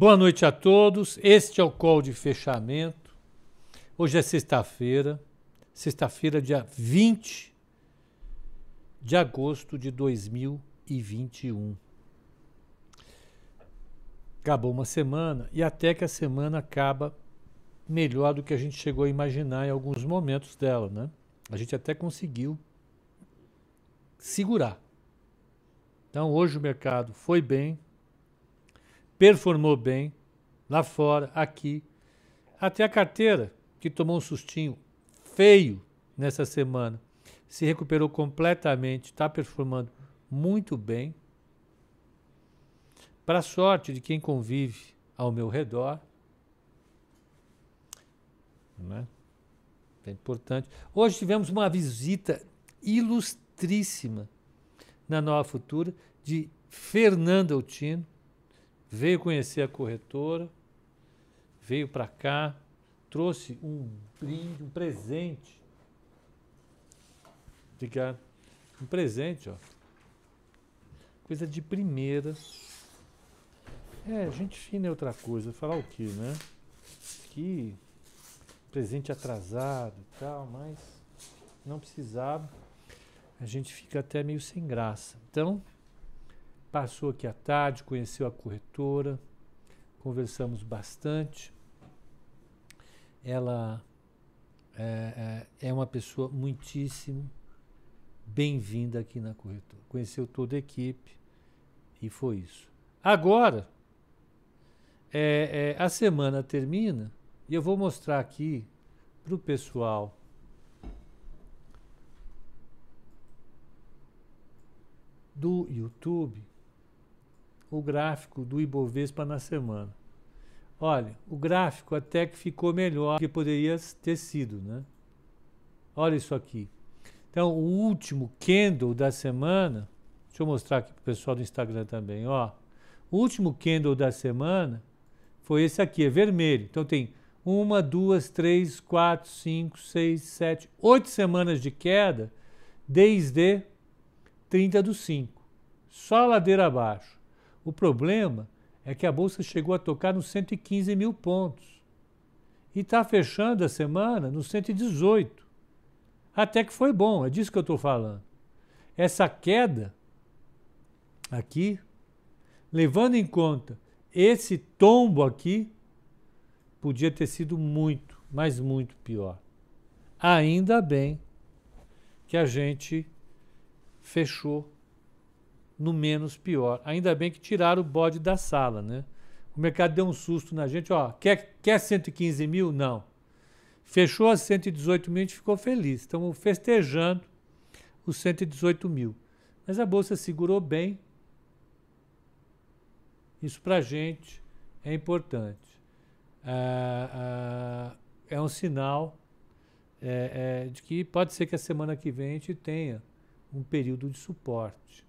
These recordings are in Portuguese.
Boa noite a todos. Este é o call de fechamento. Hoje é sexta-feira, sexta-feira, dia 20 de agosto de 2021. Acabou uma semana e até que a semana acaba melhor do que a gente chegou a imaginar em alguns momentos dela, né? A gente até conseguiu segurar. Então, hoje o mercado foi bem, performou bem lá fora, aqui. Até a carteira, que tomou um sustinho feio nessa semana, se recuperou completamente, está performando muito bem. Para sorte de quem convive ao meu redor. Não é? é importante. Hoje tivemos uma visita ilustríssima na Nova Futura de Fernanda Altino veio conhecer a corretora, veio para cá, trouxe um brinde, um presente. Obrigado. Um presente, ó. Coisa de primeira. É, gente fina é outra coisa. Falar o quê, né? Que presente atrasado e tal, mas não precisava. A gente fica até meio sem graça. Então, Passou aqui à tarde, conheceu a corretora, conversamos bastante. Ela é, é, é uma pessoa muitíssimo bem-vinda aqui na corretora. Conheceu toda a equipe e foi isso. Agora, é, é, a semana termina e eu vou mostrar aqui para o pessoal do YouTube o gráfico do Ibovespa na semana. Olha, o gráfico até que ficou melhor que poderia ter sido, né? Olha isso aqui. Então, o último candle da semana, deixa eu mostrar aqui para o pessoal do Instagram também, ó. O último candle da semana foi esse aqui, é vermelho. Então tem uma, duas, três, quatro, cinco, seis, sete, oito semanas de queda desde 30 do 5. Só ladeira abaixo. O problema é que a bolsa chegou a tocar nos 115 mil pontos e está fechando a semana nos 118. Até que foi bom, é disso que eu estou falando. Essa queda aqui, levando em conta esse tombo aqui, podia ter sido muito, mas muito pior. Ainda bem que a gente fechou no menos pior. Ainda bem que tiraram o bode da sala, né? O mercado deu um susto na gente, ó, quer, quer 115 mil? Não. Fechou a 118 mil, a gente ficou feliz. Estamos festejando os 118 mil. Mas a Bolsa segurou bem. Isso para a gente é importante. Ah, ah, é um sinal é, é, de que pode ser que a semana que vem a gente tenha um período de suporte.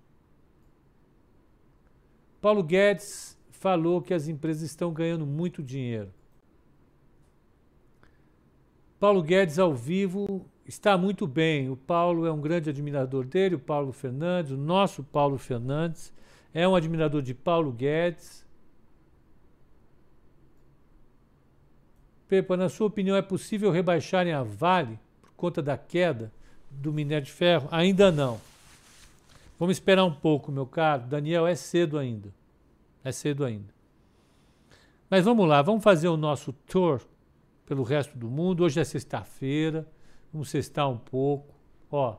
Paulo Guedes falou que as empresas estão ganhando muito dinheiro. Paulo Guedes ao vivo está muito bem. O Paulo é um grande admirador dele, o Paulo Fernandes, o nosso Paulo Fernandes é um admirador de Paulo Guedes. Pepa, na sua opinião, é possível rebaixarem a Vale por conta da queda do minério de ferro? Ainda não. Vamos esperar um pouco, meu caro. Daniel, é cedo ainda. É cedo ainda. Mas vamos lá, vamos fazer o nosso tour pelo resto do mundo. Hoje é sexta-feira, vamos sextar um pouco. Ó,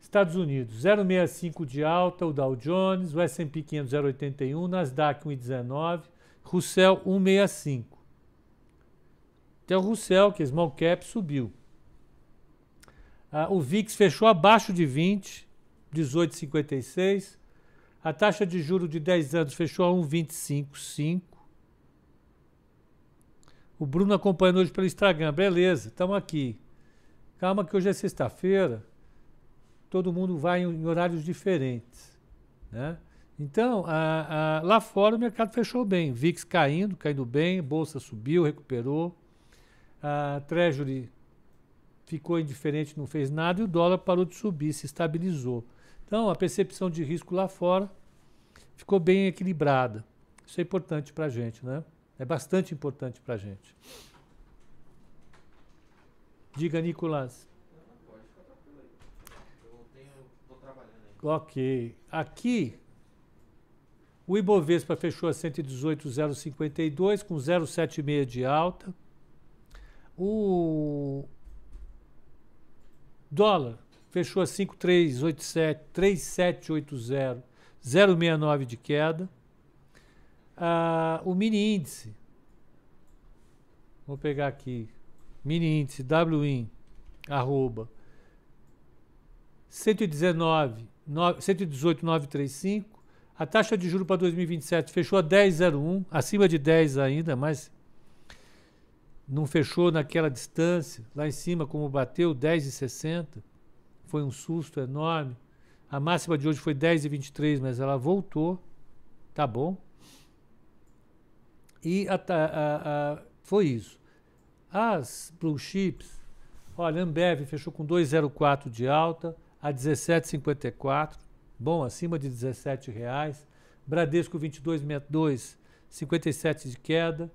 Estados Unidos, 0,65 de alta, o Dow Jones, o S&P 500, 0,81, Nasdaq 1,19, Russell 1,65. Até o Russell, que é small cap, subiu. Ah, o VIX fechou abaixo de 20, 18,56. A taxa de juro de 10 anos fechou a 1,25,5. O Bruno acompanhando hoje pelo Instagram. Beleza, estamos aqui. Calma que hoje é sexta-feira. Todo mundo vai em, horários diferentes. Né? Então, lá fora o mercado fechou bem. VIX caindo, caindo bem, bolsa subiu, recuperou. A Treasury ficou indiferente, não fez nada e o dólar parou de subir, se estabilizou. Então, a percepção de risco lá fora ficou bem equilibrada. Isso é importante para a gente, né? É bastante importante para a gente. Diga, Nicolas. Ok. Aqui, o Ibovespa fechou a 118,052 com 0,76 de alta. O dólar fechou a 5,387, 3,780, 0,69 de queda. Ah, o mini índice, vou pegar aqui, mini índice WIN, arroba, 119, 118,935. A taxa de juros para 2027 fechou a 10,01, acima de 10 ainda, mas não fechou naquela distância. Lá em cima, como bateu, 10,60. Foi um susto enorme. A máxima de hoje foi 10,23, mas ela voltou. Tá bom. E a, a, a, foi isso. As blue chips, olha, Ambev fechou com 2,04 de alta, a 17,54, bom, acima de 17 reais. Bradesco 22,62, 57 de queda.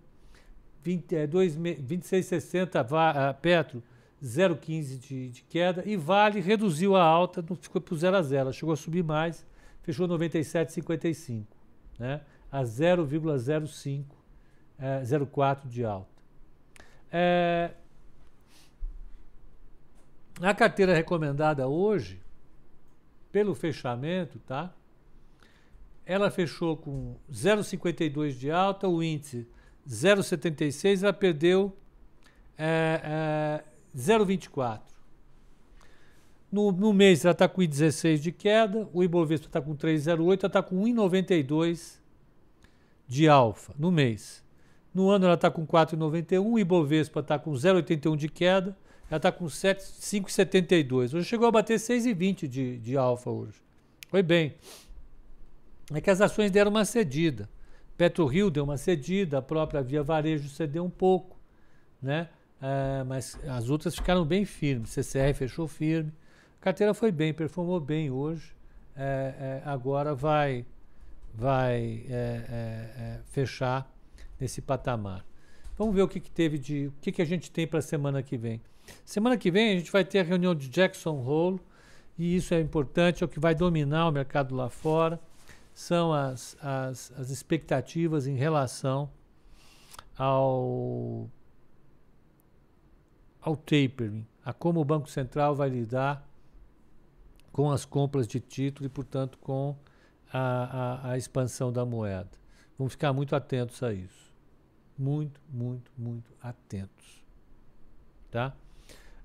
20, é, 26,60 Petro, 0,15 de, de queda. E Vale reduziu a alta, não ficou para o 0 a 0, chegou a subir mais, fechou 97,55, né? a 0,05 é, 0,4 de alta. É, a carteira recomendada hoje, pelo fechamento, tá? Ela fechou com 0,52 de alta, o índice 0,76, ela perdeu é, é, 0,24. No, no, mês ela está com 1,16 de queda, o Ibovespa está com 3,08, ela está com 1,92 de alfa no mês. No ano ela está com 4,91, o Ibovespa está com 0,81 de queda, ela está com 5,72. Hoje chegou a bater 6,20 de, de alfa hoje. Foi bem. É que as ações deram uma cedida. PetroRio deu uma cedida, a própria Via Varejo cedeu um pouco, né? É, mas as outras ficaram bem firmes. CCR fechou firme. A carteira foi bem, performou bem hoje. É, é, agora vai, vai é, é, é, fechar nesse patamar. Vamos ver o que, que teve de. o que, que a gente tem para a semana que vem. Semana que vem a gente vai ter a reunião de Jackson Hole, e isso é importante, é o que vai dominar o mercado lá fora. São as, as, as expectativas em relação ao, ao tapering, a como o Banco Central vai lidar com as compras de título e, portanto, com a, a, a expansão da moeda. Vamos ficar muito atentos a isso muito, muito, muito atentos. Tá?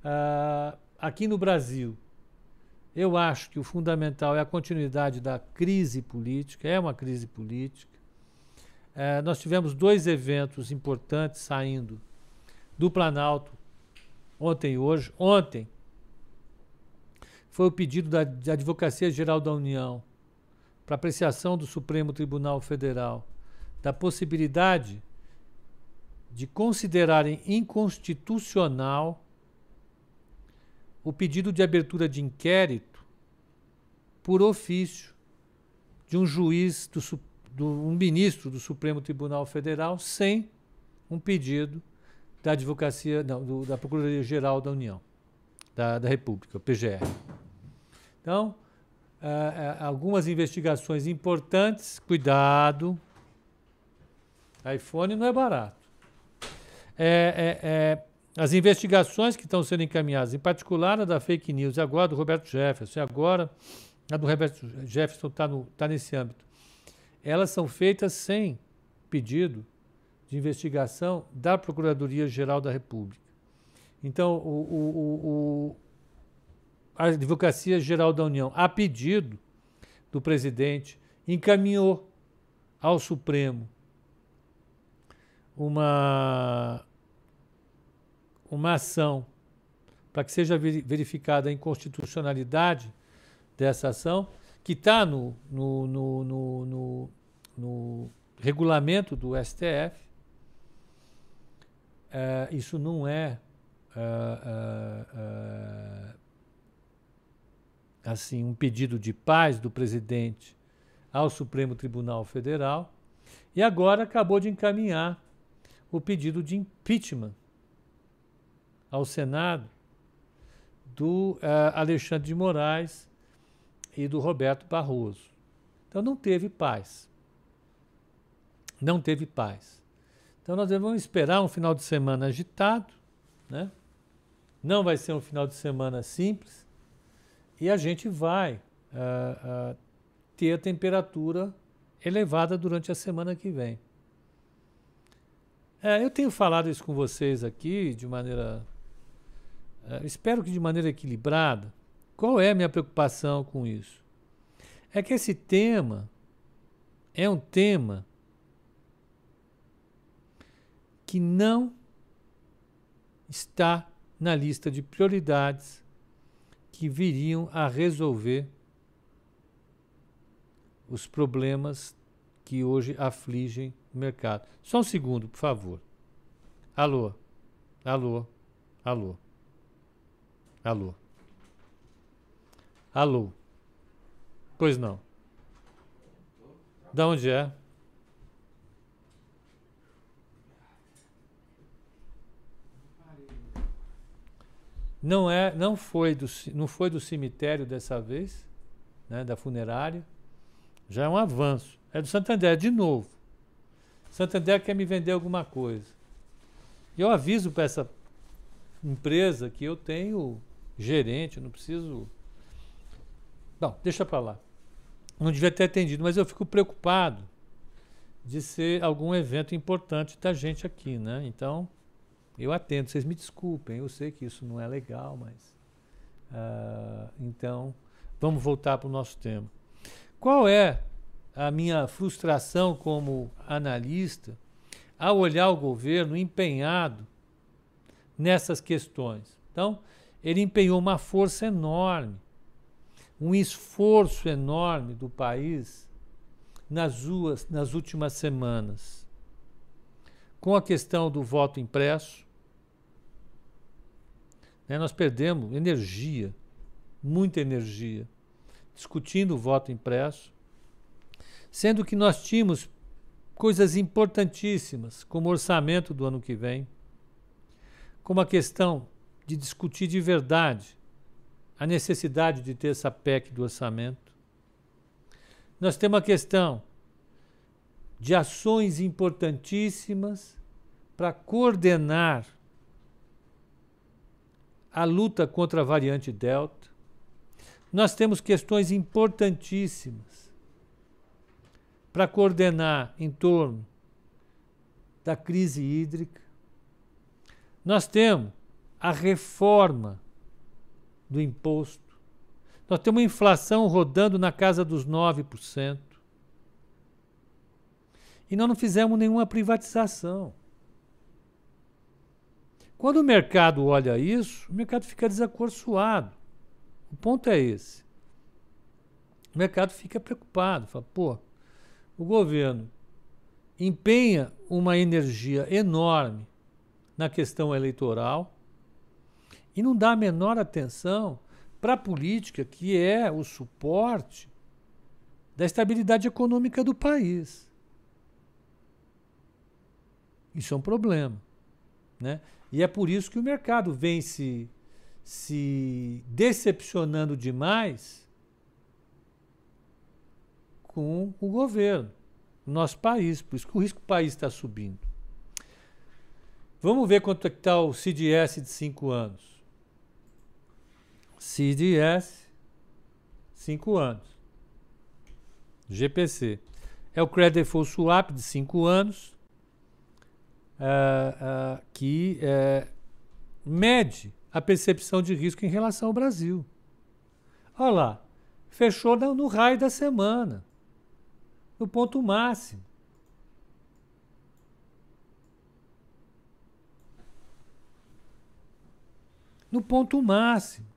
Uh, aqui no Brasil, eu acho que o fundamental é a continuidade da crise política, é uma crise política. Uh, nós tivemos dois eventos importantes saindo do Planalto ontem e hoje. Ontem foi o pedido da, da Advocacia Geral da União para apreciação do Supremo Tribunal Federal da possibilidade de considerarem inconstitucional o pedido de abertura de inquérito por ofício de um juiz, do, do, um ministro do Supremo Tribunal Federal, sem um pedido da advocacia, não, do, da Procuradoria-Geral da União, da, da República, PGR. Então, uh, uh, algumas investigações importantes, cuidado, iPhone não é barato é, é, é, as investigações que estão sendo encaminhadas, em particular a da fake news, agora do Roberto Jefferson, agora a do Roberto Jefferson está tá nesse âmbito, elas são feitas sem pedido de investigação da Procuradoria-Geral da República. Então, o, o, o, a Advocacia Geral da União, a pedido do presidente, encaminhou ao Supremo uma, uma ação para que seja verificada a inconstitucionalidade dessa ação, que está no, no, no, no, no, regulamento do STF. É, isso não é, é, é, assim um pedido de paz do presidente ao Supremo Tribunal Federal E agora acabou de encaminhar o pedido de impeachment ao Senado do uh, Alexandre de Moraes e do Roberto Barroso. Então não teve paz. Não teve paz. Então nós devemos esperar um final de semana agitado, né? Não vai ser um final de semana simples e a gente vai uh, uh, ter a temperatura elevada durante a semana que vem. É, eu tenho falado isso com vocês aqui de maneira. É, espero que de maneira equilibrada. Qual é a minha preocupação com isso? É que esse tema é um tema que não está na lista de prioridades que viriam a resolver os problemas que hoje afligem o mercado. Só um segundo, por favor. Alô? Alô? Alô? Alô? Alô? Pois não. Da onde é? Não é, não foi do, não foi do cemitério dessa vez, né, da funerária. Já é um avanço. É do Santander, de novo. Santander quer me vender alguma coisa. E eu aviso para essa empresa que eu tenho gerente, não preciso. Não, deixa para lá. Não devia ter atendido, mas eu fico preocupado de ser algum evento importante da gente aqui, né? Então, eu atendo. Vocês me desculpem, eu sei que isso não é legal, mas. Uh, então, vamos voltar para o nosso tema. Qual é a minha frustração como analista ao olhar o governo empenhado nessas questões. Então, ele empenhou uma força enorme, um esforço enorme do país nas, ruas, nas últimas semanas, com a questão do voto impresso. Né, nós perdemos energia, muita energia, discutindo o voto impresso sendo que nós tínhamos coisas importantíssimas, como o orçamento do ano que vem, como a questão de discutir de verdade a necessidade de ter essa PEC do orçamento. Nós temos a questão de ações importantíssimas para coordenar a luta contra a variante Delta. Nós temos questões importantíssimas para coordenar em torno da crise hídrica. Nós temos a reforma do imposto. Nós temos uma inflação rodando na casa dos 9%. E nós não fizemos nenhuma privatização. Quando o mercado olha isso, o mercado fica desacorçoado. O ponto é esse. O mercado fica preocupado, fala, pô, o governo empenha uma energia enorme na questão eleitoral e não dá a menor atenção para a política que é o suporte da estabilidade econômica do país. Isso é um problema. Né? E é por isso que o mercado vem se, se decepcionando demais com o governo, o nosso país. Por isso que o risco do país está subindo. Vamos ver quanto é que está o CDS de 5 anos. CDS, 5 anos. GPC. É o Credit Default Swap de 5 anos, uh, uh, que uh, mede a percepção de risco em relação ao Brasil. Olha lá, fechou no, no raio da semana no ponto máximo. No ponto máximo.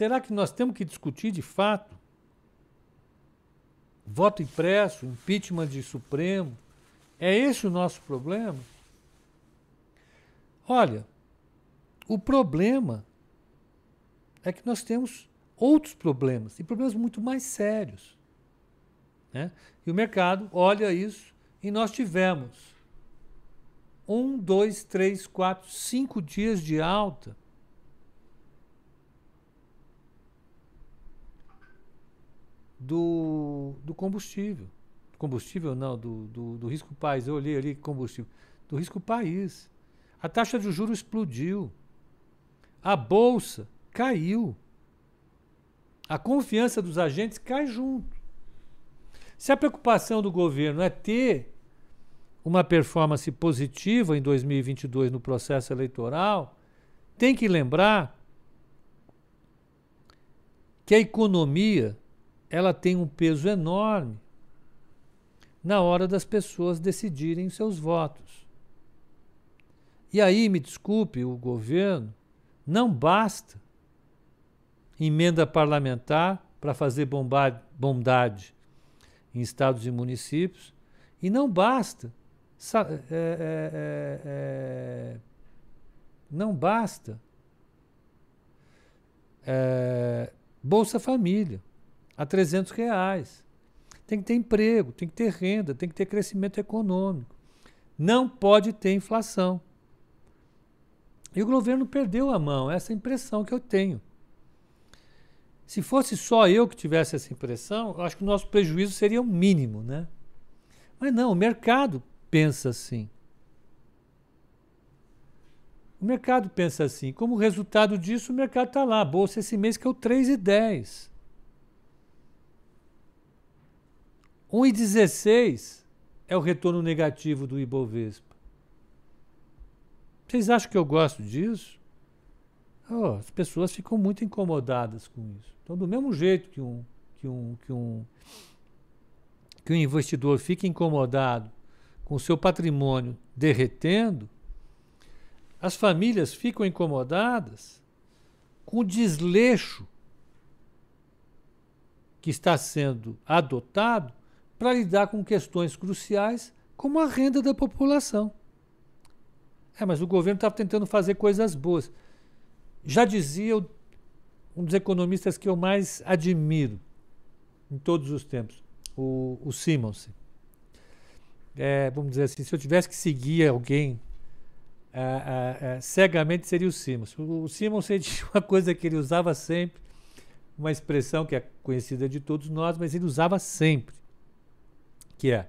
Será que nós temos que discutir de fato? Voto impresso, impeachment de Supremo. É esse o nosso problema? Olha, o problema é que nós temos outros problemas, e problemas muito mais sérios. Né? E o mercado olha isso e nós tivemos um, dois, três, quatro, cinco dias de alta. Do, do combustível. Combustível não, do, do, do risco país. Eu olhei ali combustível. Do risco país. A taxa de juros explodiu. A bolsa caiu. A confiança dos agentes cai junto. Se a preocupação do governo é ter uma performance positiva em 2022 no processo eleitoral, tem que lembrar que a economia ela tem um peso enorme na hora das pessoas decidirem seus votos. E aí, me desculpe, o governo não basta emenda parlamentar para fazer bondade em estados e municípios, e não basta. É, é, é, não basta é, Bolsa Família a 300 reais. Tem que ter emprego, tem que ter renda, tem que ter crescimento econômico. Não pode ter inflação. E o governo perdeu a mão, essa é impressão que eu tenho. Se fosse só eu que tivesse essa impressão, eu acho que o nosso prejuízo seria o mínimo, né? Mas não, o mercado pensa assim. O mercado pensa assim. Como resultado disso, o mercado está lá. A bolsa esse mês que é o 3,10. 1,16 é o retorno negativo do Ibovespa. Vocês acham que eu gosto disso? Oh, as pessoas ficam muito incomodadas com isso. Então, do mesmo jeito que um, que um, que um, que um investidor fica incomodado com o seu patrimônio derretendo, as famílias ficam incomodadas com o desleixo que está sendo adotado para lidar com questões cruciais como a renda da população. É, mas o governo estava tentando fazer coisas boas. Já dizia um dos economistas que eu mais admiro em todos os tempos, o, o Simonsen. É, vamos dizer assim, se eu tivesse que seguir alguém é, é, é cegamente seria o Simonsen. O, o Simonsen tinha uma coisa que ele usava sempre, uma expressão que é conhecida de todos nós, mas ele usava sempre que é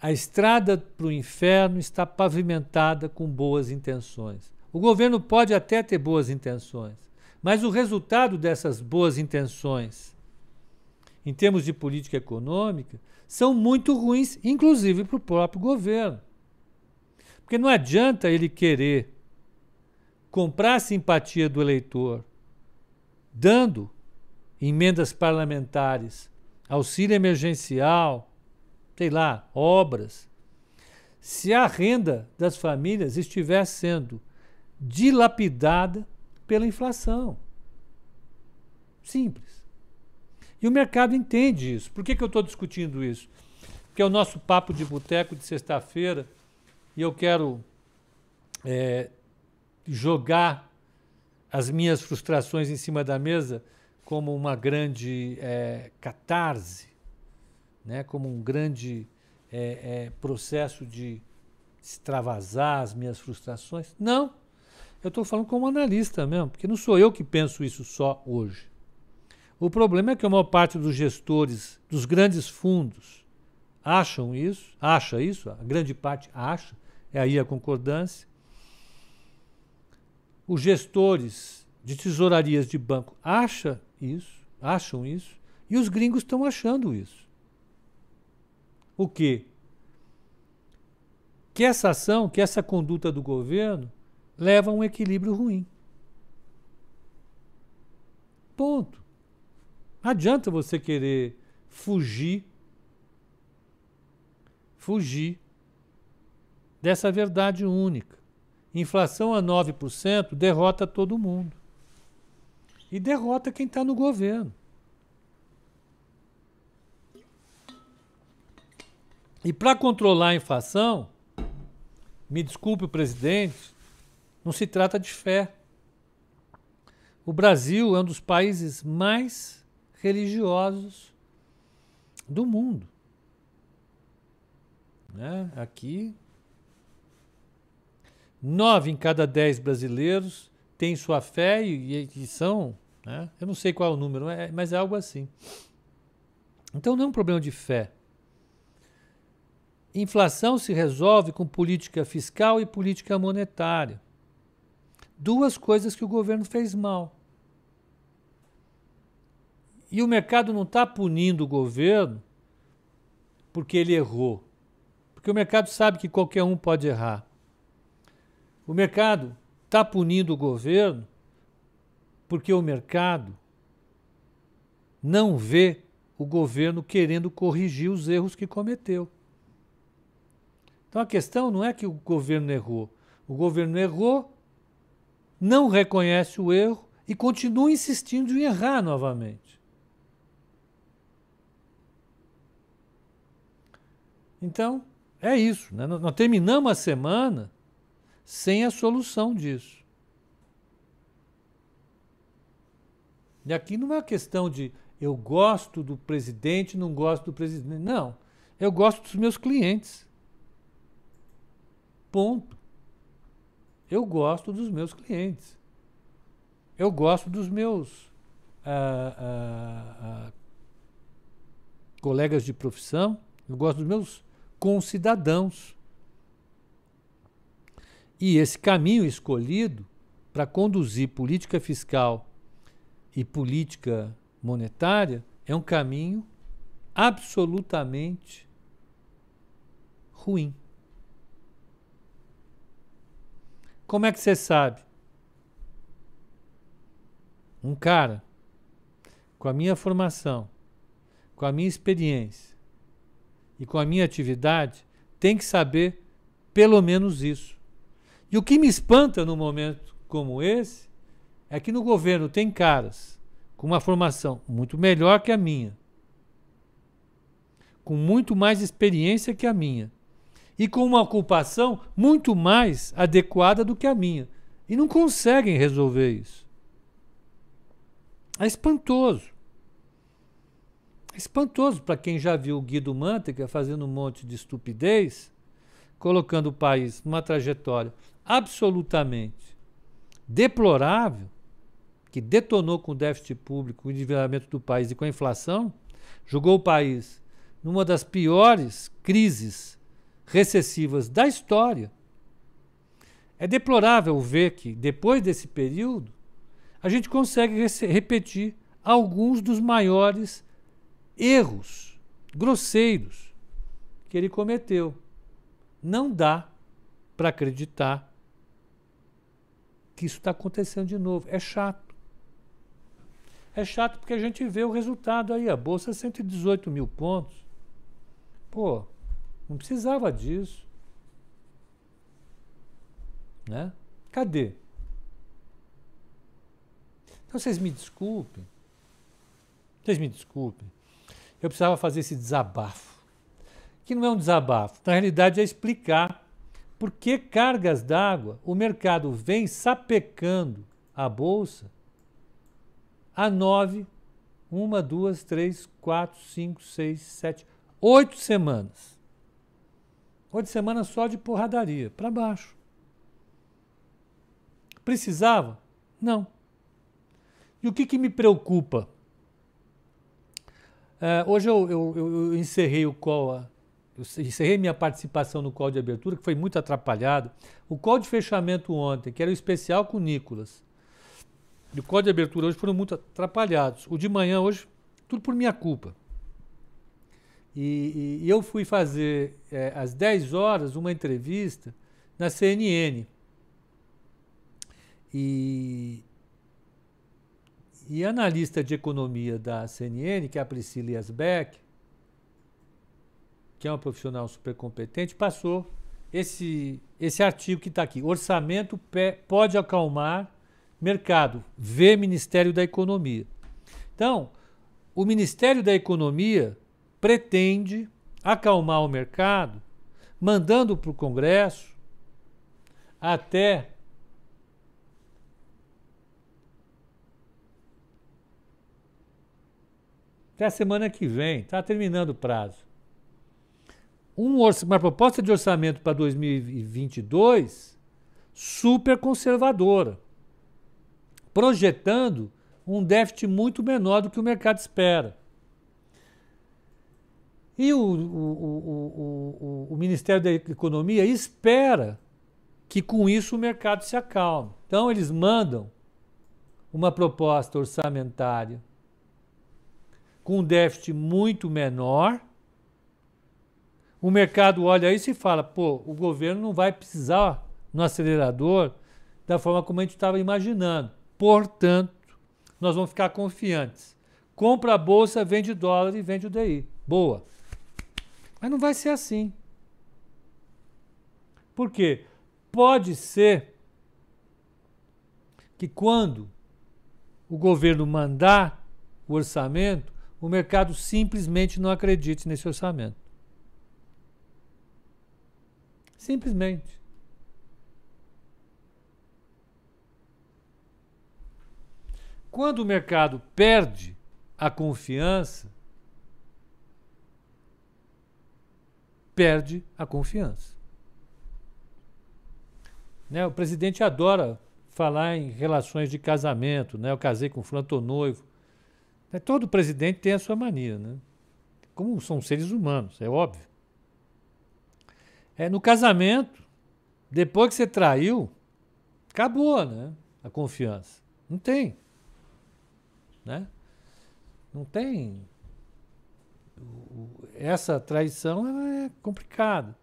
a estrada para o inferno está pavimentada com boas intenções. O governo pode até ter boas intenções, mas o resultado dessas boas intenções, em termos de política econômica, são muito ruins, inclusive para o próprio governo. Porque não adianta ele querer comprar a simpatia do eleitor, dando emendas parlamentares, auxílio emergencial, sei lá, obras, se a renda das famílias estiver sendo dilapidada pela inflação. Simples. E o mercado entende isso. Por que, que eu estou discutindo isso? Porque é o nosso papo de boteco de sexta-feira e eu quero é, jogar as minhas frustrações em cima da mesa como uma grande é, catarse né, como um grande é, é, processo de extravasar as minhas frustrações. Não. Eu estou falando como analista mesmo, porque não sou eu que penso isso só hoje. O problema é que a maior parte dos gestores dos grandes fundos acham isso, acha isso, a grande parte acha, é aí a concordância. Os gestores de tesourarias de banco acham isso, acham isso, e os gringos estão achando isso. O quê? Que essa ação, que essa conduta do governo leva a um equilíbrio ruim. Ponto. Não adianta você querer fugir, fugir dessa verdade única. Inflação a 9% derrota todo mundo. E derrota quem está no governo. E para controlar a inflação, me desculpe presidente, não se trata de fé. O Brasil é um dos países mais religiosos do mundo. Né? Aqui, nove em cada dez brasileiros têm sua fé e, e são, né? eu não sei qual é o número, é, mas é algo assim. Então não é um problema de fé. Inflação se resolve com política fiscal e política monetária. Duas coisas que o governo fez mal. E o mercado não está punindo o governo porque ele errou. Porque o mercado sabe que qualquer um pode errar. O mercado está punindo o governo porque o mercado não vê o governo querendo corrigir os erros que cometeu. Então a questão não é que o governo errou. O governo errou, não reconhece o erro e continua insistindo em errar novamente. Então, é isso. Né? Nós terminamos a semana sem a solução disso. E aqui não é uma questão de eu gosto do presidente, não gosto do presidente. Não. Eu gosto dos meus clientes. Ponto. Eu gosto dos meus clientes. Eu gosto dos meus ah, ah, ah, colegas de profissão. Eu gosto dos meus concidadãos. E esse caminho escolhido para conduzir política fiscal e política monetária é um caminho absolutamente ruim. Como é que você sabe? Um cara com a minha formação, com a minha experiência e com a minha atividade tem que saber pelo menos isso. E o que me espanta num momento como esse é que no governo tem caras com uma formação muito melhor que a minha, com muito mais experiência que a minha, e com uma ocupação muito mais adequada do que a minha, e não conseguem resolver isso. É espantoso. É espantoso para quem já viu o Guido Mantega fazendo um monte de estupidez, colocando o país numa trajetória absolutamente deplorável que detonou com o déficit público, o endividamento do país e com a inflação, jogou o país numa das piores crises recessivas da história. É deplorável ver que, depois desse período, a gente consegue repetir alguns dos maiores erros grosseiros que ele cometeu. Não dá para acreditar que isso está acontecendo de novo. É chato. É chato porque a gente vê o resultado aí, a bolsa 118 mil pontos. Pô, não precisava disso. Né? Cadê? Então vocês me desculpem. Vocês me desculpem. Eu precisava fazer esse desabafo. Que não é um desabafo, na realidade é explicar por que cargas d'água o mercado vem sapecando a bolsa a nove, uma, duas, três, quatro, cinco, seis, sete, oito semanas. Oito semanas só de porradaria, para baixo. Precisava? Não. E o que, que me preocupa? É, hoje eu, eu, eu, encerrei o call, eu encerrei minha participação no call de abertura, que foi muito atrapalhado. O call de fechamento ontem, que era o especial com o Nicolas, e o código de abertura hoje foram muito atrapalhados. O de manhã hoje, tudo por minha culpa. E, e, eu fui fazer, é, às 10 horas, uma entrevista na CNN. E, e a analista de economia da CNN, que é a Priscila Yasbeck, que é uma profissional super competente, passou esse, esse artigo que está aqui. Orçamento pode acalmar mercado, vê Ministério da Economia. Então, o Ministério da Economia pretende acalmar o mercado, mandando para o Congresso até até a semana que vem, está terminando o prazo. Um uma proposta de orçamento para 2022 super conservadora, projetando um déficit muito menor do que o mercado espera. E o, o, o, o, Ministério da Economia espera que com isso o mercado se acalme. Então, eles mandam uma proposta orçamentária com um déficit muito menor. O mercado olha isso e fala: pô, o governo não vai precisar no acelerador da forma como a gente estava imaginando. Portanto, nós vamos ficar confiantes. Compra a bolsa, vende dólar e vende o DI. Boa. Mas não vai ser assim. Por quê? Pode ser que quando o governo mandar o orçamento, o mercado simplesmente não acredite nesse orçamento. Simplesmente. Quando o mercado perde a confiança, perde a confiança. Né? O presidente adora falar em relações de casamento, né? Eu casei com fulano, tô noivo. Né? Todo presidente tem a sua mania, né? Como são seres humanos, é óbvio. É, no casamento, depois que você traiu, acabou, né? A confiança. Não tem. Né? Não tem essa traição é complicada.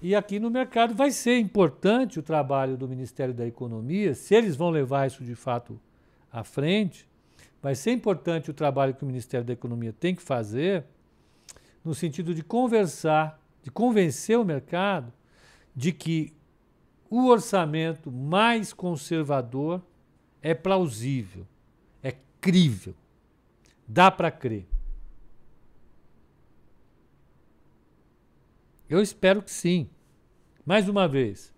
E aqui no mercado vai ser importante o trabalho do Ministério da Economia, se eles vão levar isso de fato à frente, vai ser importante o trabalho que o Ministério da Economia tem que fazer, no sentido de conversar, de convencer o mercado de que o orçamento mais conservador é plausível, é crível, dá para crer. Eu espero que sim. Mais uma vez,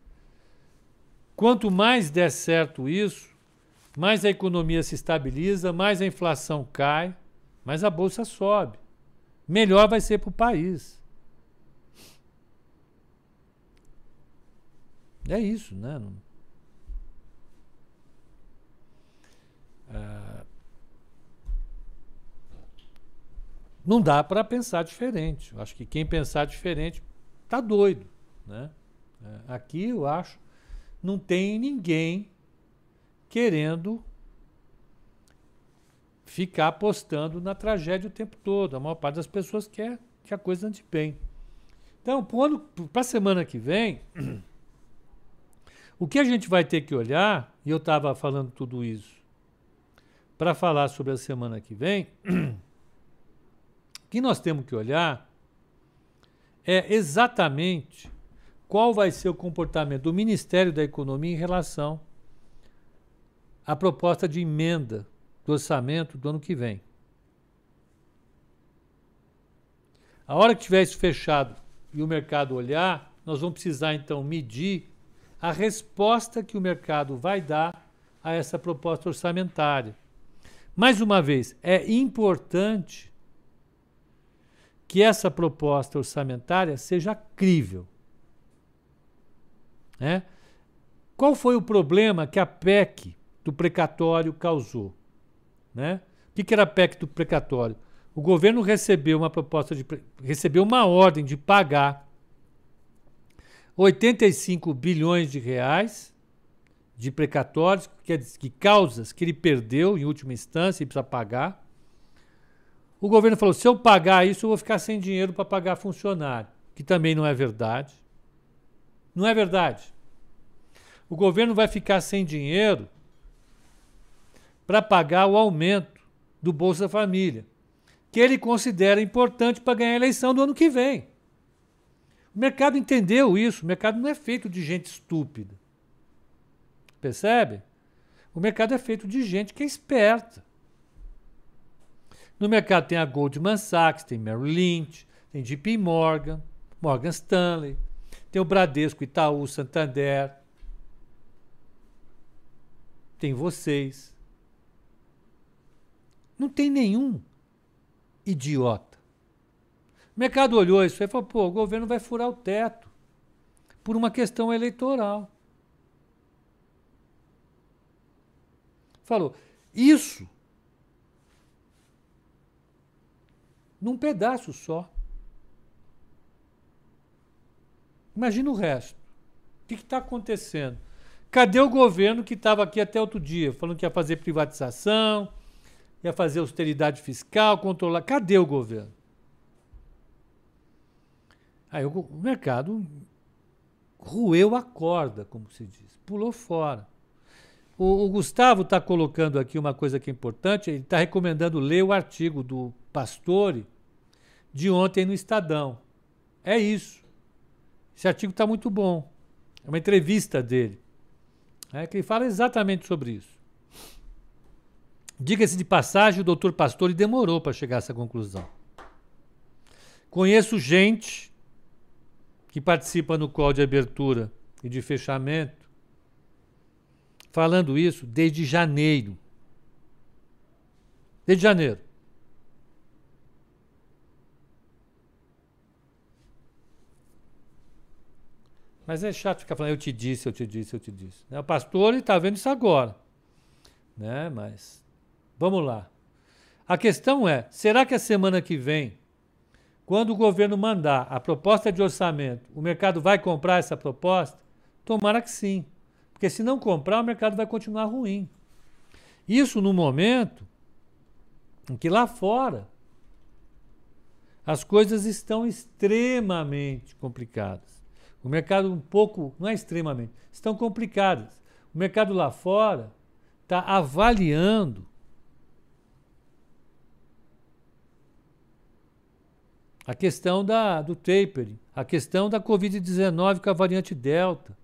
quanto mais der certo isso, mais a economia se estabiliza, mais a inflação cai, mais a bolsa sobe. Melhor vai ser para o país. É isso, né? Não dá para pensar diferente. Eu acho que quem pensar diferente tá doido, né? É, aqui eu acho não tem ninguém querendo ficar apostando na tragédia o tempo todo. A maior parte das pessoas quer que a coisa ande bem. Então, para a semana que vem, o que a gente vai ter que olhar, e eu estava falando tudo isso para falar sobre a semana que vem, que nós temos que olhar é exatamente qual vai ser o comportamento do Ministério da Economia em relação à proposta de emenda do orçamento do ano que vem. A hora que tiver isso fechado e o mercado olhar, nós vamos precisar então medir a resposta que o mercado vai dar a essa proposta orçamentária. Mais uma vez, é importante que essa proposta orçamentária seja crível. Né? Qual foi o problema que a PEC do precatório causou? Né? O que, era a PEC do precatório? O governo recebeu uma proposta de recebeu uma ordem de pagar 85 bilhões de reais de precatórios, que, que causas que ele perdeu em última instância e precisa pagar. O governo falou: se eu pagar isso, eu vou ficar sem dinheiro para pagar funcionário, que também não é verdade. Não é verdade. O governo vai ficar sem dinheiro para pagar o aumento do Bolsa Família, que ele considera importante para ganhar a eleição do ano que vem. O mercado entendeu isso. O mercado não é feito de gente estúpida. Percebe? O mercado é feito de gente que é esperta. No mercado tem a Goldman Sachs, tem Merrill Lynch, tem JP Morgan, Morgan Stanley, tem o Bradesco, Itaú, Santander, tem vocês. Não tem nenhum idiota. O mercado olhou isso e falou: pô, o governo vai furar o teto por uma questão eleitoral. Falou: isso num pedaço só. Imagina o resto. O que está acontecendo? Cadê o governo que estava aqui até outro dia, falando que ia fazer privatização, ia fazer austeridade fiscal, controlar? Cadê o governo? Aí o mercado roeu a corda, como se diz, pulou fora. O, o Gustavo está colocando aqui uma coisa que é importante, ele está recomendando ler o artigo do Pastore de ontem no Estadão. É isso. Esse artigo está muito bom. É uma entrevista dele. É, que ele fala exatamente sobre isso. Diga-se de passagem, o doutor Pastore demorou para chegar a essa conclusão. Conheço gente que participa no call de abertura e de fechamento falando isso desde janeiro. Desde janeiro. Mas é chato ficar falando, eu te disse, eu te disse, eu te disse. Né? O pastor está vendo isso agora. Né? Mas vamos lá. A questão é: será que a semana que vem, quando o governo mandar a proposta de orçamento, o mercado vai comprar essa proposta? Tomara que sim. Porque se não comprar, o mercado vai continuar ruim. Isso no momento em que lá fora as coisas estão extremamente complicadas. O mercado um pouco, não é extremamente, estão complicadas. O mercado lá fora está avaliando a questão da, do tapering, a questão da Covid-19 com a variante Delta.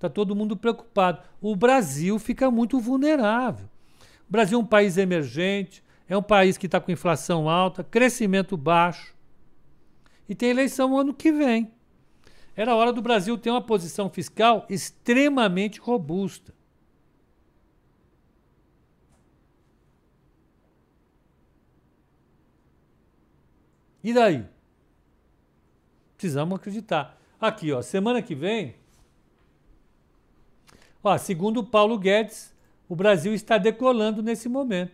Está todo mundo preocupado. O Brasil fica muito vulnerável. O Brasil é um país emergente, é um país que está com inflação alta, crescimento baixo. E tem eleição ano que vem. Era hora do Brasil ter uma posição fiscal extremamente robusta. E daí? Precisamos acreditar. Aqui, ó, semana que vem, ó, segundo Paulo Guedes, o Brasil está decolando nesse momento.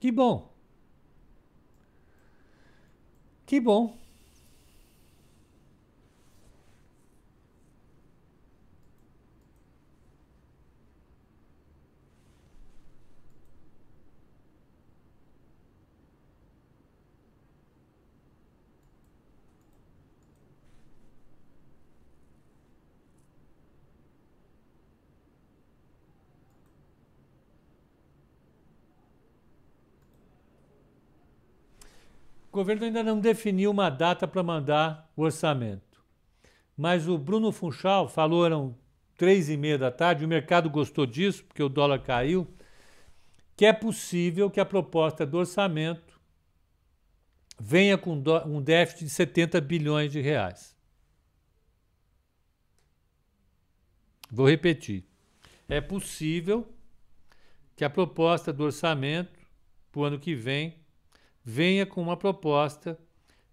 Que bom. Que bom. O governo ainda não definiu uma data para mandar o orçamento. Mas o Bruno Funchal falou, eram três e meia da tarde, o mercado gostou disso, porque o dólar caiu, que é possível que a proposta do orçamento venha com um déficit de 70 bilhões de reais. Vou repetir. É possível que a proposta do orçamento para o ano que vem venha com uma proposta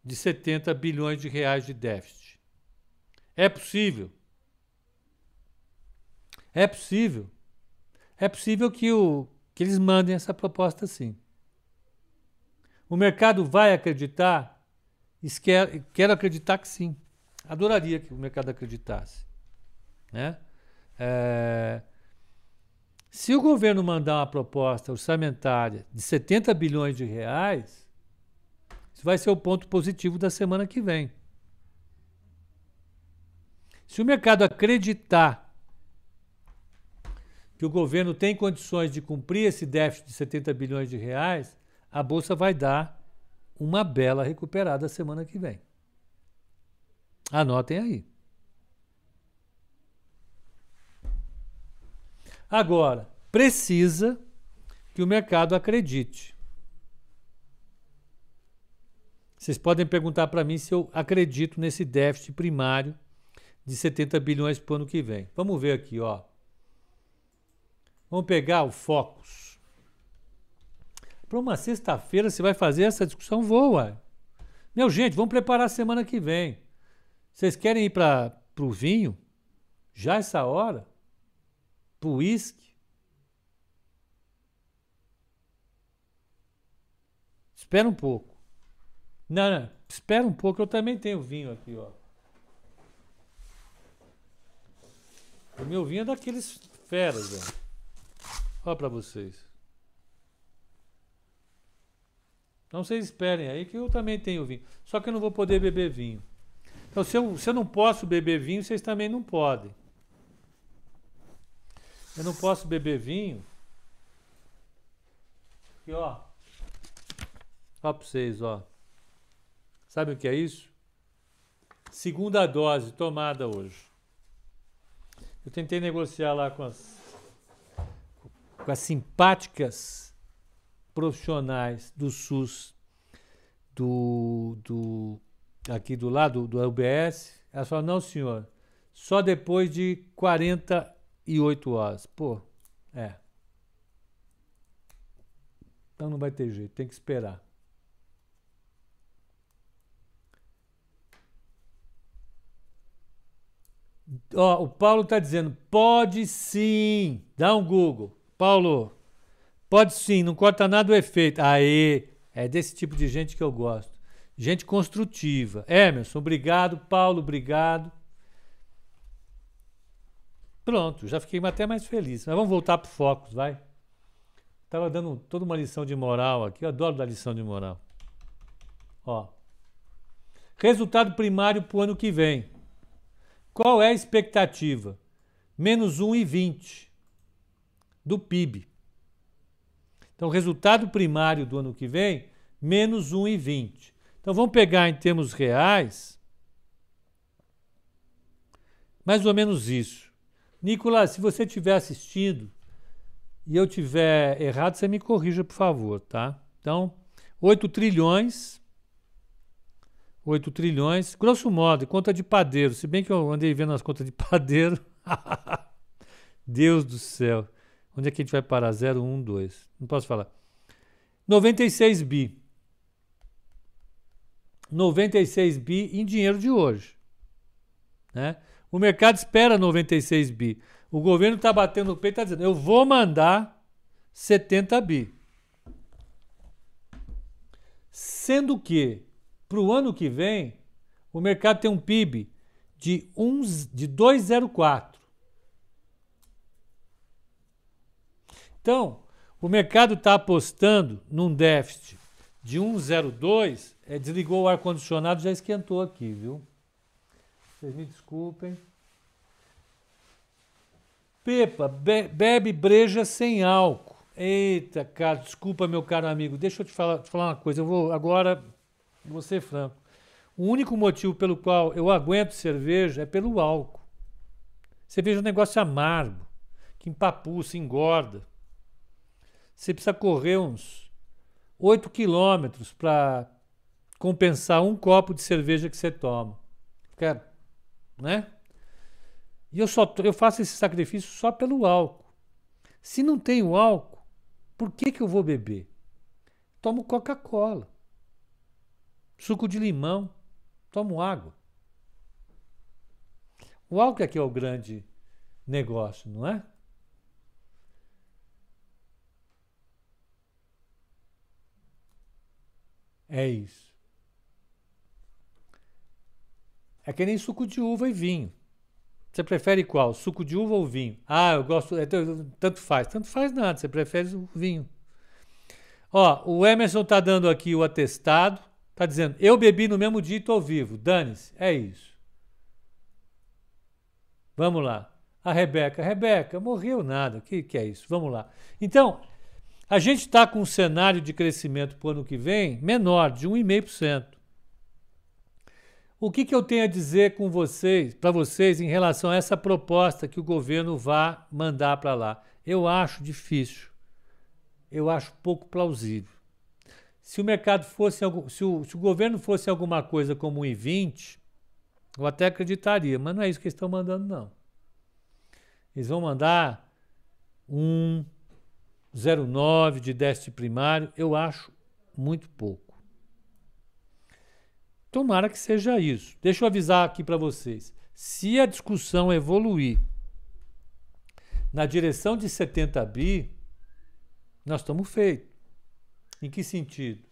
de 70 bilhões de reais de déficit. É possível. É possível. É possível que, o, que eles mandem essa proposta sim. O mercado vai acreditar? Quero, acreditar que sim. Adoraria que o mercado acreditasse. Né? É, se o governo mandar uma proposta orçamentária de 70 bilhões de reais, isso vai ser o ponto positivo da semana que vem. Se o mercado acreditar que o governo tem condições de cumprir esse déficit de 70 bilhões de reais, a bolsa vai dar uma bela recuperada semana que vem. Anotem aí. Agora, precisa que o mercado acredite. Vocês podem perguntar para mim se eu acredito nesse déficit primário de 70 bilhões para o ano que vem. Vamos ver aqui, ó. Vamos pegar o Focus. Para uma sexta-feira você vai fazer essa discussão? Voa. Meu, gente, vamos preparar a semana que vem. Vocês querem ir para o vinho? Já essa hora? Para o uísque? Espera um pouco. Não, não, espera um pouco, eu também tenho vinho aqui, ó. O meu vinho é daqueles feras, ó. Ó para vocês. Então vocês esperem aí que eu também tenho vinho. Só que eu não vou poder beber vinho. Então se eu, se eu não posso beber vinho, vocês também não podem. Eu não posso beber vinho. Aqui, ó. Ó pra vocês, ó. Sabe o que é isso? Segunda dose tomada hoje. Eu tentei negociar lá com as, com as simpáticas profissionais do SUS, do, do aqui do lado do UBS. Elas falaram, não, senhor, só depois de 48 horas. Pô, é. Então não vai ter jeito, tem que esperar. Ó, o Paulo está dizendo, pode sim. Dá um Google. Paulo, pode sim, não corta nada o efeito. Aê, é desse tipo de gente que eu gosto. Gente construtiva. Emerson, obrigado. Paulo, obrigado. Pronto, já fiquei até mais feliz. Mas vamos voltar para o vai. Estava dando toda uma lição de moral aqui. Eu adoro dar lição de moral. Ó. Resultado primário para o ano que vem. Qual é a expectativa? Menos 1,20 do PIB. Então, resultado primário do ano que vem, menos 1,20. Então, vamos pegar em termos reais, mais ou menos isso. Nicolas, se você estiver assistindo e eu tiver errado, você me corrija, por favor, tá? Então, 8 trilhões 8 trilhões, grosso modo, conta de padeiro. Se bem que eu andei vendo as contas de padeiro. Deus do céu. Onde é que a gente vai parar? 0, 1, 2. Não posso falar. 96 bi. 96 bi em dinheiro de hoje. Né? O mercado espera 96 bi. O governo está batendo no peito e está dizendo: eu vou mandar 70 bi. Sendo que para o ano que vem, o mercado tem um PIB de, um, de 2,04. Então, o mercado está apostando num déficit de 1,02. É, desligou o ar-condicionado, já esquentou aqui, viu? Vocês me desculpem. Pepa, be bebe breja sem álcool. Eita, cara, desculpa, meu caro amigo. Deixa eu te falar, te falar uma coisa. Eu vou agora Vou ser franco. O único motivo pelo qual eu aguento cerveja é pelo álcool. Cerveja é um negócio amargo, que empapuça, engorda. Você precisa correr uns 8 quilômetros para compensar um copo de cerveja que você toma. Quero, né? E eu só eu faço esse sacrifício só pelo álcool. Se não tenho álcool, por que, que eu vou beber? Tomo Coca-Cola suco de limão, tomo água. O álcool é que é o grande negócio, não é? É isso. É que nem suco de uva e vinho. Você prefere qual? Suco de uva ou vinho? Ah, eu gosto. É, tanto faz. Tanto faz nada. Você prefere o vinho. Ó, o Emerson tá dando aqui o atestado. Está dizendo, eu bebi no mesmo dia e estou vivo. Dane-se, é isso. Vamos lá. A Rebeca, Rebeca, morreu nada. O que, que é isso? Vamos lá. Então, a gente está com um cenário de crescimento para o ano que vem menor, de 1,5%. O que, que eu tenho a dizer com vocês, para vocês, em relação a essa proposta que o governo vai mandar para lá? Eu acho difícil. Eu acho pouco plausível se o mercado fosse se o, se o governo fosse alguma coisa como 1,20, Eu até acreditaria, mas não é isso que eles estão mandando, não. Eles vão mandar um 0,9 de déficit primário, eu acho muito pouco. Tomara que seja isso. Deixa eu avisar aqui para vocês. Se a discussão evoluir na direção de 70 bi, nós estamos feitos. Em que sentido?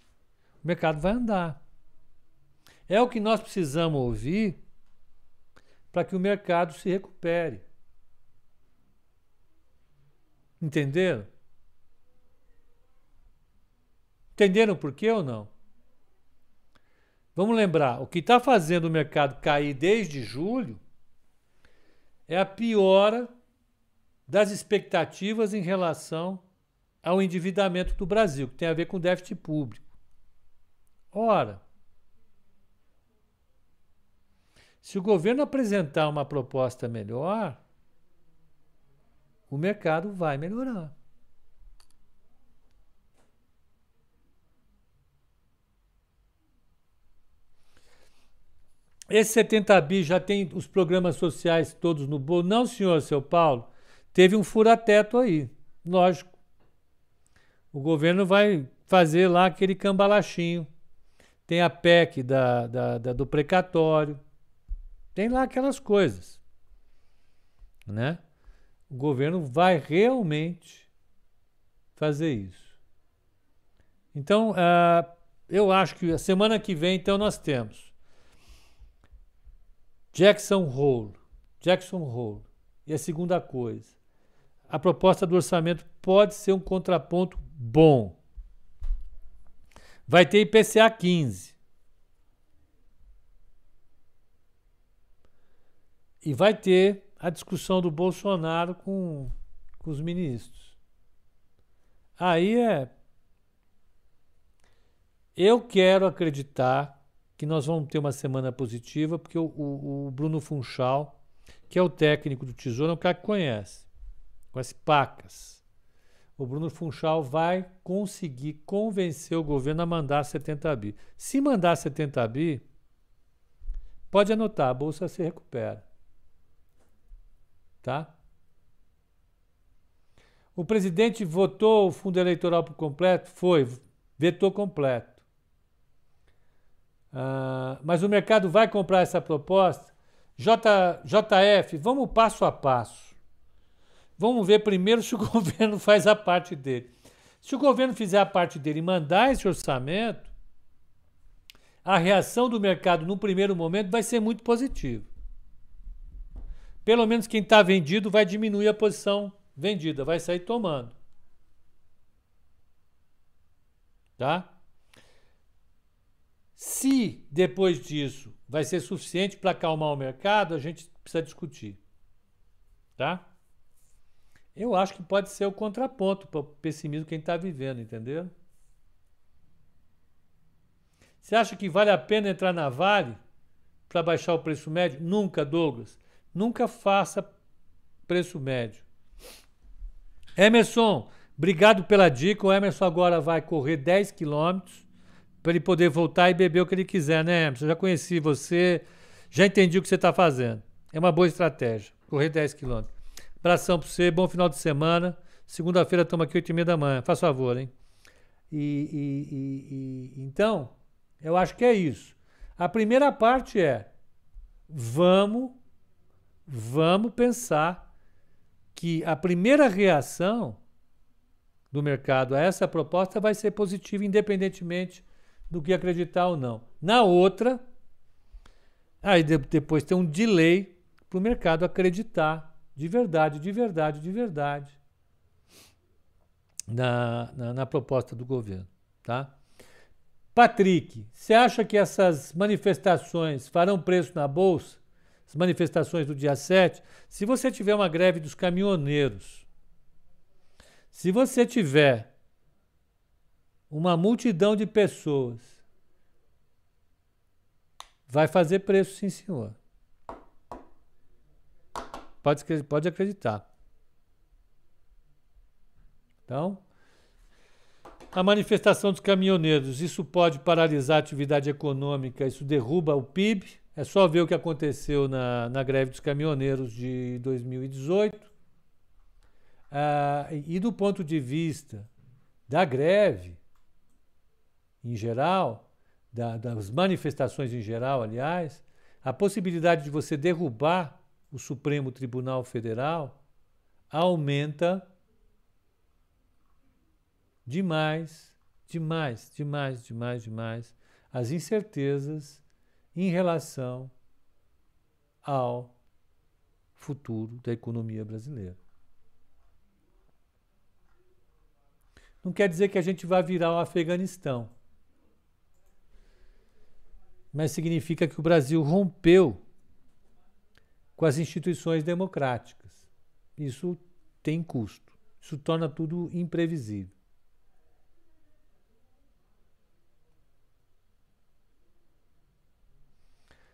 O mercado vai andar. É o que nós precisamos ouvir para que o mercado se recupere. Entenderam? Entenderam por quê ou não? Vamos lembrar, o que está fazendo o mercado cair desde julho é a piora das expectativas em relação ao endividamento do Brasil, que tem a ver com déficit público. Ora, se o governo apresentar uma proposta melhor, o mercado vai melhorar. Esse 70 bi já tem os programas sociais todos no bolo? Não, senhor, seu Paulo. Teve um fura-teto aí. Lógico. O governo vai fazer lá aquele cambalachinho. Tem a PEC da, da, da, do precatório. Tem lá aquelas coisas. Né? O governo vai realmente fazer isso. Então, uh, eu acho que a semana que vem, então, nós temos Jackson Hole. Jackson Hole. E a segunda coisa, a proposta do orçamento pode ser um contraponto bom. Vai ter IPCA 15. E vai ter a discussão do Bolsonaro com, com os ministros. Aí é. Eu quero acreditar que nós vamos ter uma semana positiva, porque o, o, o Bruno Funchal, que é o técnico do Tesouro, é um cara que conhece, conhece pacas. O Bruno Funchal vai conseguir convencer o governo a mandar 70 bi. Se mandar 70 bi, pode anotar, a bolsa se recupera. Tá? O presidente votou o fundo eleitoral por completo? Foi, vetou completo. Uh, mas o mercado vai comprar essa proposta? J, JF, vamos passo a passo. Vamos ver primeiro se o governo faz a parte dele. Se o governo fizer a parte dele e mandar esse orçamento, a reação do mercado no primeiro momento vai ser muito positiva. Pelo menos quem está vendido vai diminuir a posição vendida, vai sair tomando. Tá? Se depois disso vai ser suficiente para acalmar o mercado, a gente precisa discutir. Tá? Eu acho que pode ser o contraponto para o pessimismo que a gente está vivendo, entendeu? Você acha que vale a pena entrar na Vale para baixar o preço médio? Nunca, Douglas. Nunca faça preço médio. Emerson, obrigado pela dica. O Emerson agora vai correr 10 quilômetros para ele poder voltar e beber o que ele quiser, né, Emerson? Eu já conheci você, já entendi o que você está fazendo. É uma boa estratégia. Correr 10 quilômetros. Abração para você, bom final de semana. Segunda-feira estamos aqui 8 e meia da manhã. Faz favor, hein? E, e, e, então, eu acho que é isso. A primeira parte é vamos, vamos pensar que a primeira reação do mercado a essa proposta vai ser positiva, independentemente do que acreditar ou não. Na outra, aí depois tem um delay para o mercado acreditar de verdade, de verdade, de verdade na, na, na proposta do governo. Tá? Patrick, você acha que essas manifestações farão preço na Bolsa? As manifestações do dia 7? Se você tiver uma greve dos caminhoneiros, se você tiver uma multidão de pessoas. Vai fazer preço, sim, senhor. Pode, pode acreditar. Então, a manifestação dos caminhoneiros, isso pode paralisar a atividade econômica, isso derruba o PIB, É só ver o que aconteceu na, na greve dos caminhoneiros de 2018. Ah, e do ponto de vista da greve, em geral, da, das manifestações em geral, aliás, a possibilidade de você derrubar o Supremo Tribunal Federal aumenta demais, demais, demais, demais, demais as incertezas em relação ao futuro da economia brasileira. Não quer dizer que a gente vai virar o Afeganistão, mas significa que o Brasil rompeu com as instituições democráticas. Isso tem custo. Isso torna tudo imprevisível.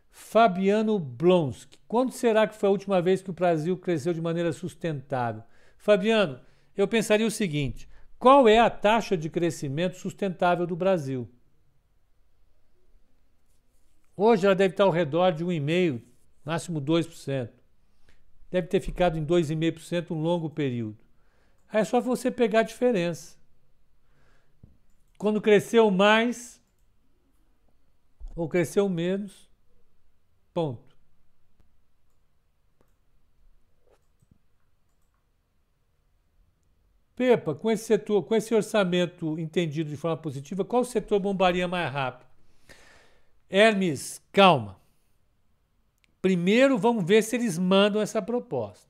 Fabiano Blonsky. Quando será que foi a última vez que o Brasil cresceu de maneira sustentável? Fabiano, eu pensaria o seguinte: qual é a taxa de crescimento sustentável do Brasil? Hoje ela deve estar ao redor de 1,5%, máximo 2%. Deve ter ficado em 2,5% um longo período. Aí é só você pegar a diferença. Quando cresceu mais ou cresceu menos, Ponto. Pepa, com esse setor, com esse orçamento entendido de forma positiva, qual setor bombaria mais rápido? Hermes, calma. Primeiro vamos ver se eles mandam essa proposta.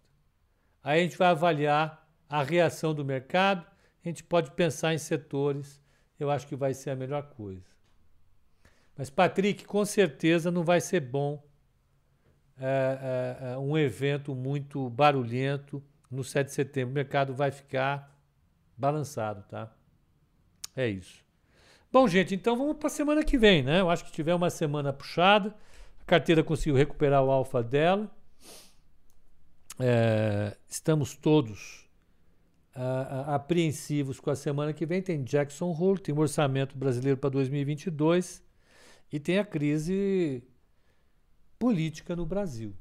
Aí a gente vai avaliar a reação do mercado, a gente pode pensar em setores, eu acho que vai ser a melhor coisa. Mas, Patrick, com certeza não vai ser bom é, é, é, um evento muito barulhento no 7 de setembro. O mercado vai ficar balançado, tá? É isso. Bom, gente, então vamos para a semana que vem, né? Eu acho que tiver uma semana puxada, a carteira conseguiu recuperar o alfa dela. É, estamos todos apreensivos com a semana que vem. Tem Jackson Hole, tem o orçamento brasileiro para 2022 e tem a crise política no Brasil.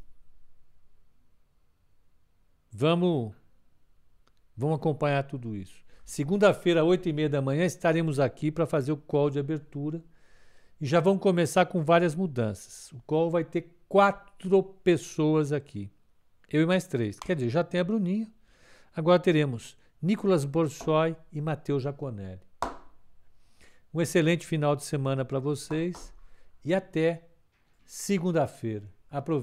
Vamos, vamos acompanhar tudo isso. Segunda-feira, oito e meia da manhã, estaremos aqui para fazer o call de abertura e já vamos começar com várias mudanças. O call vai ter quatro pessoas aqui, eu e mais três. Quer dizer, já tem a Bruninha. Agora teremos Nicolas Borsoi e Matheus Jaconelli. Um excelente final de semana para vocês e até segunda-feira. Aproveite.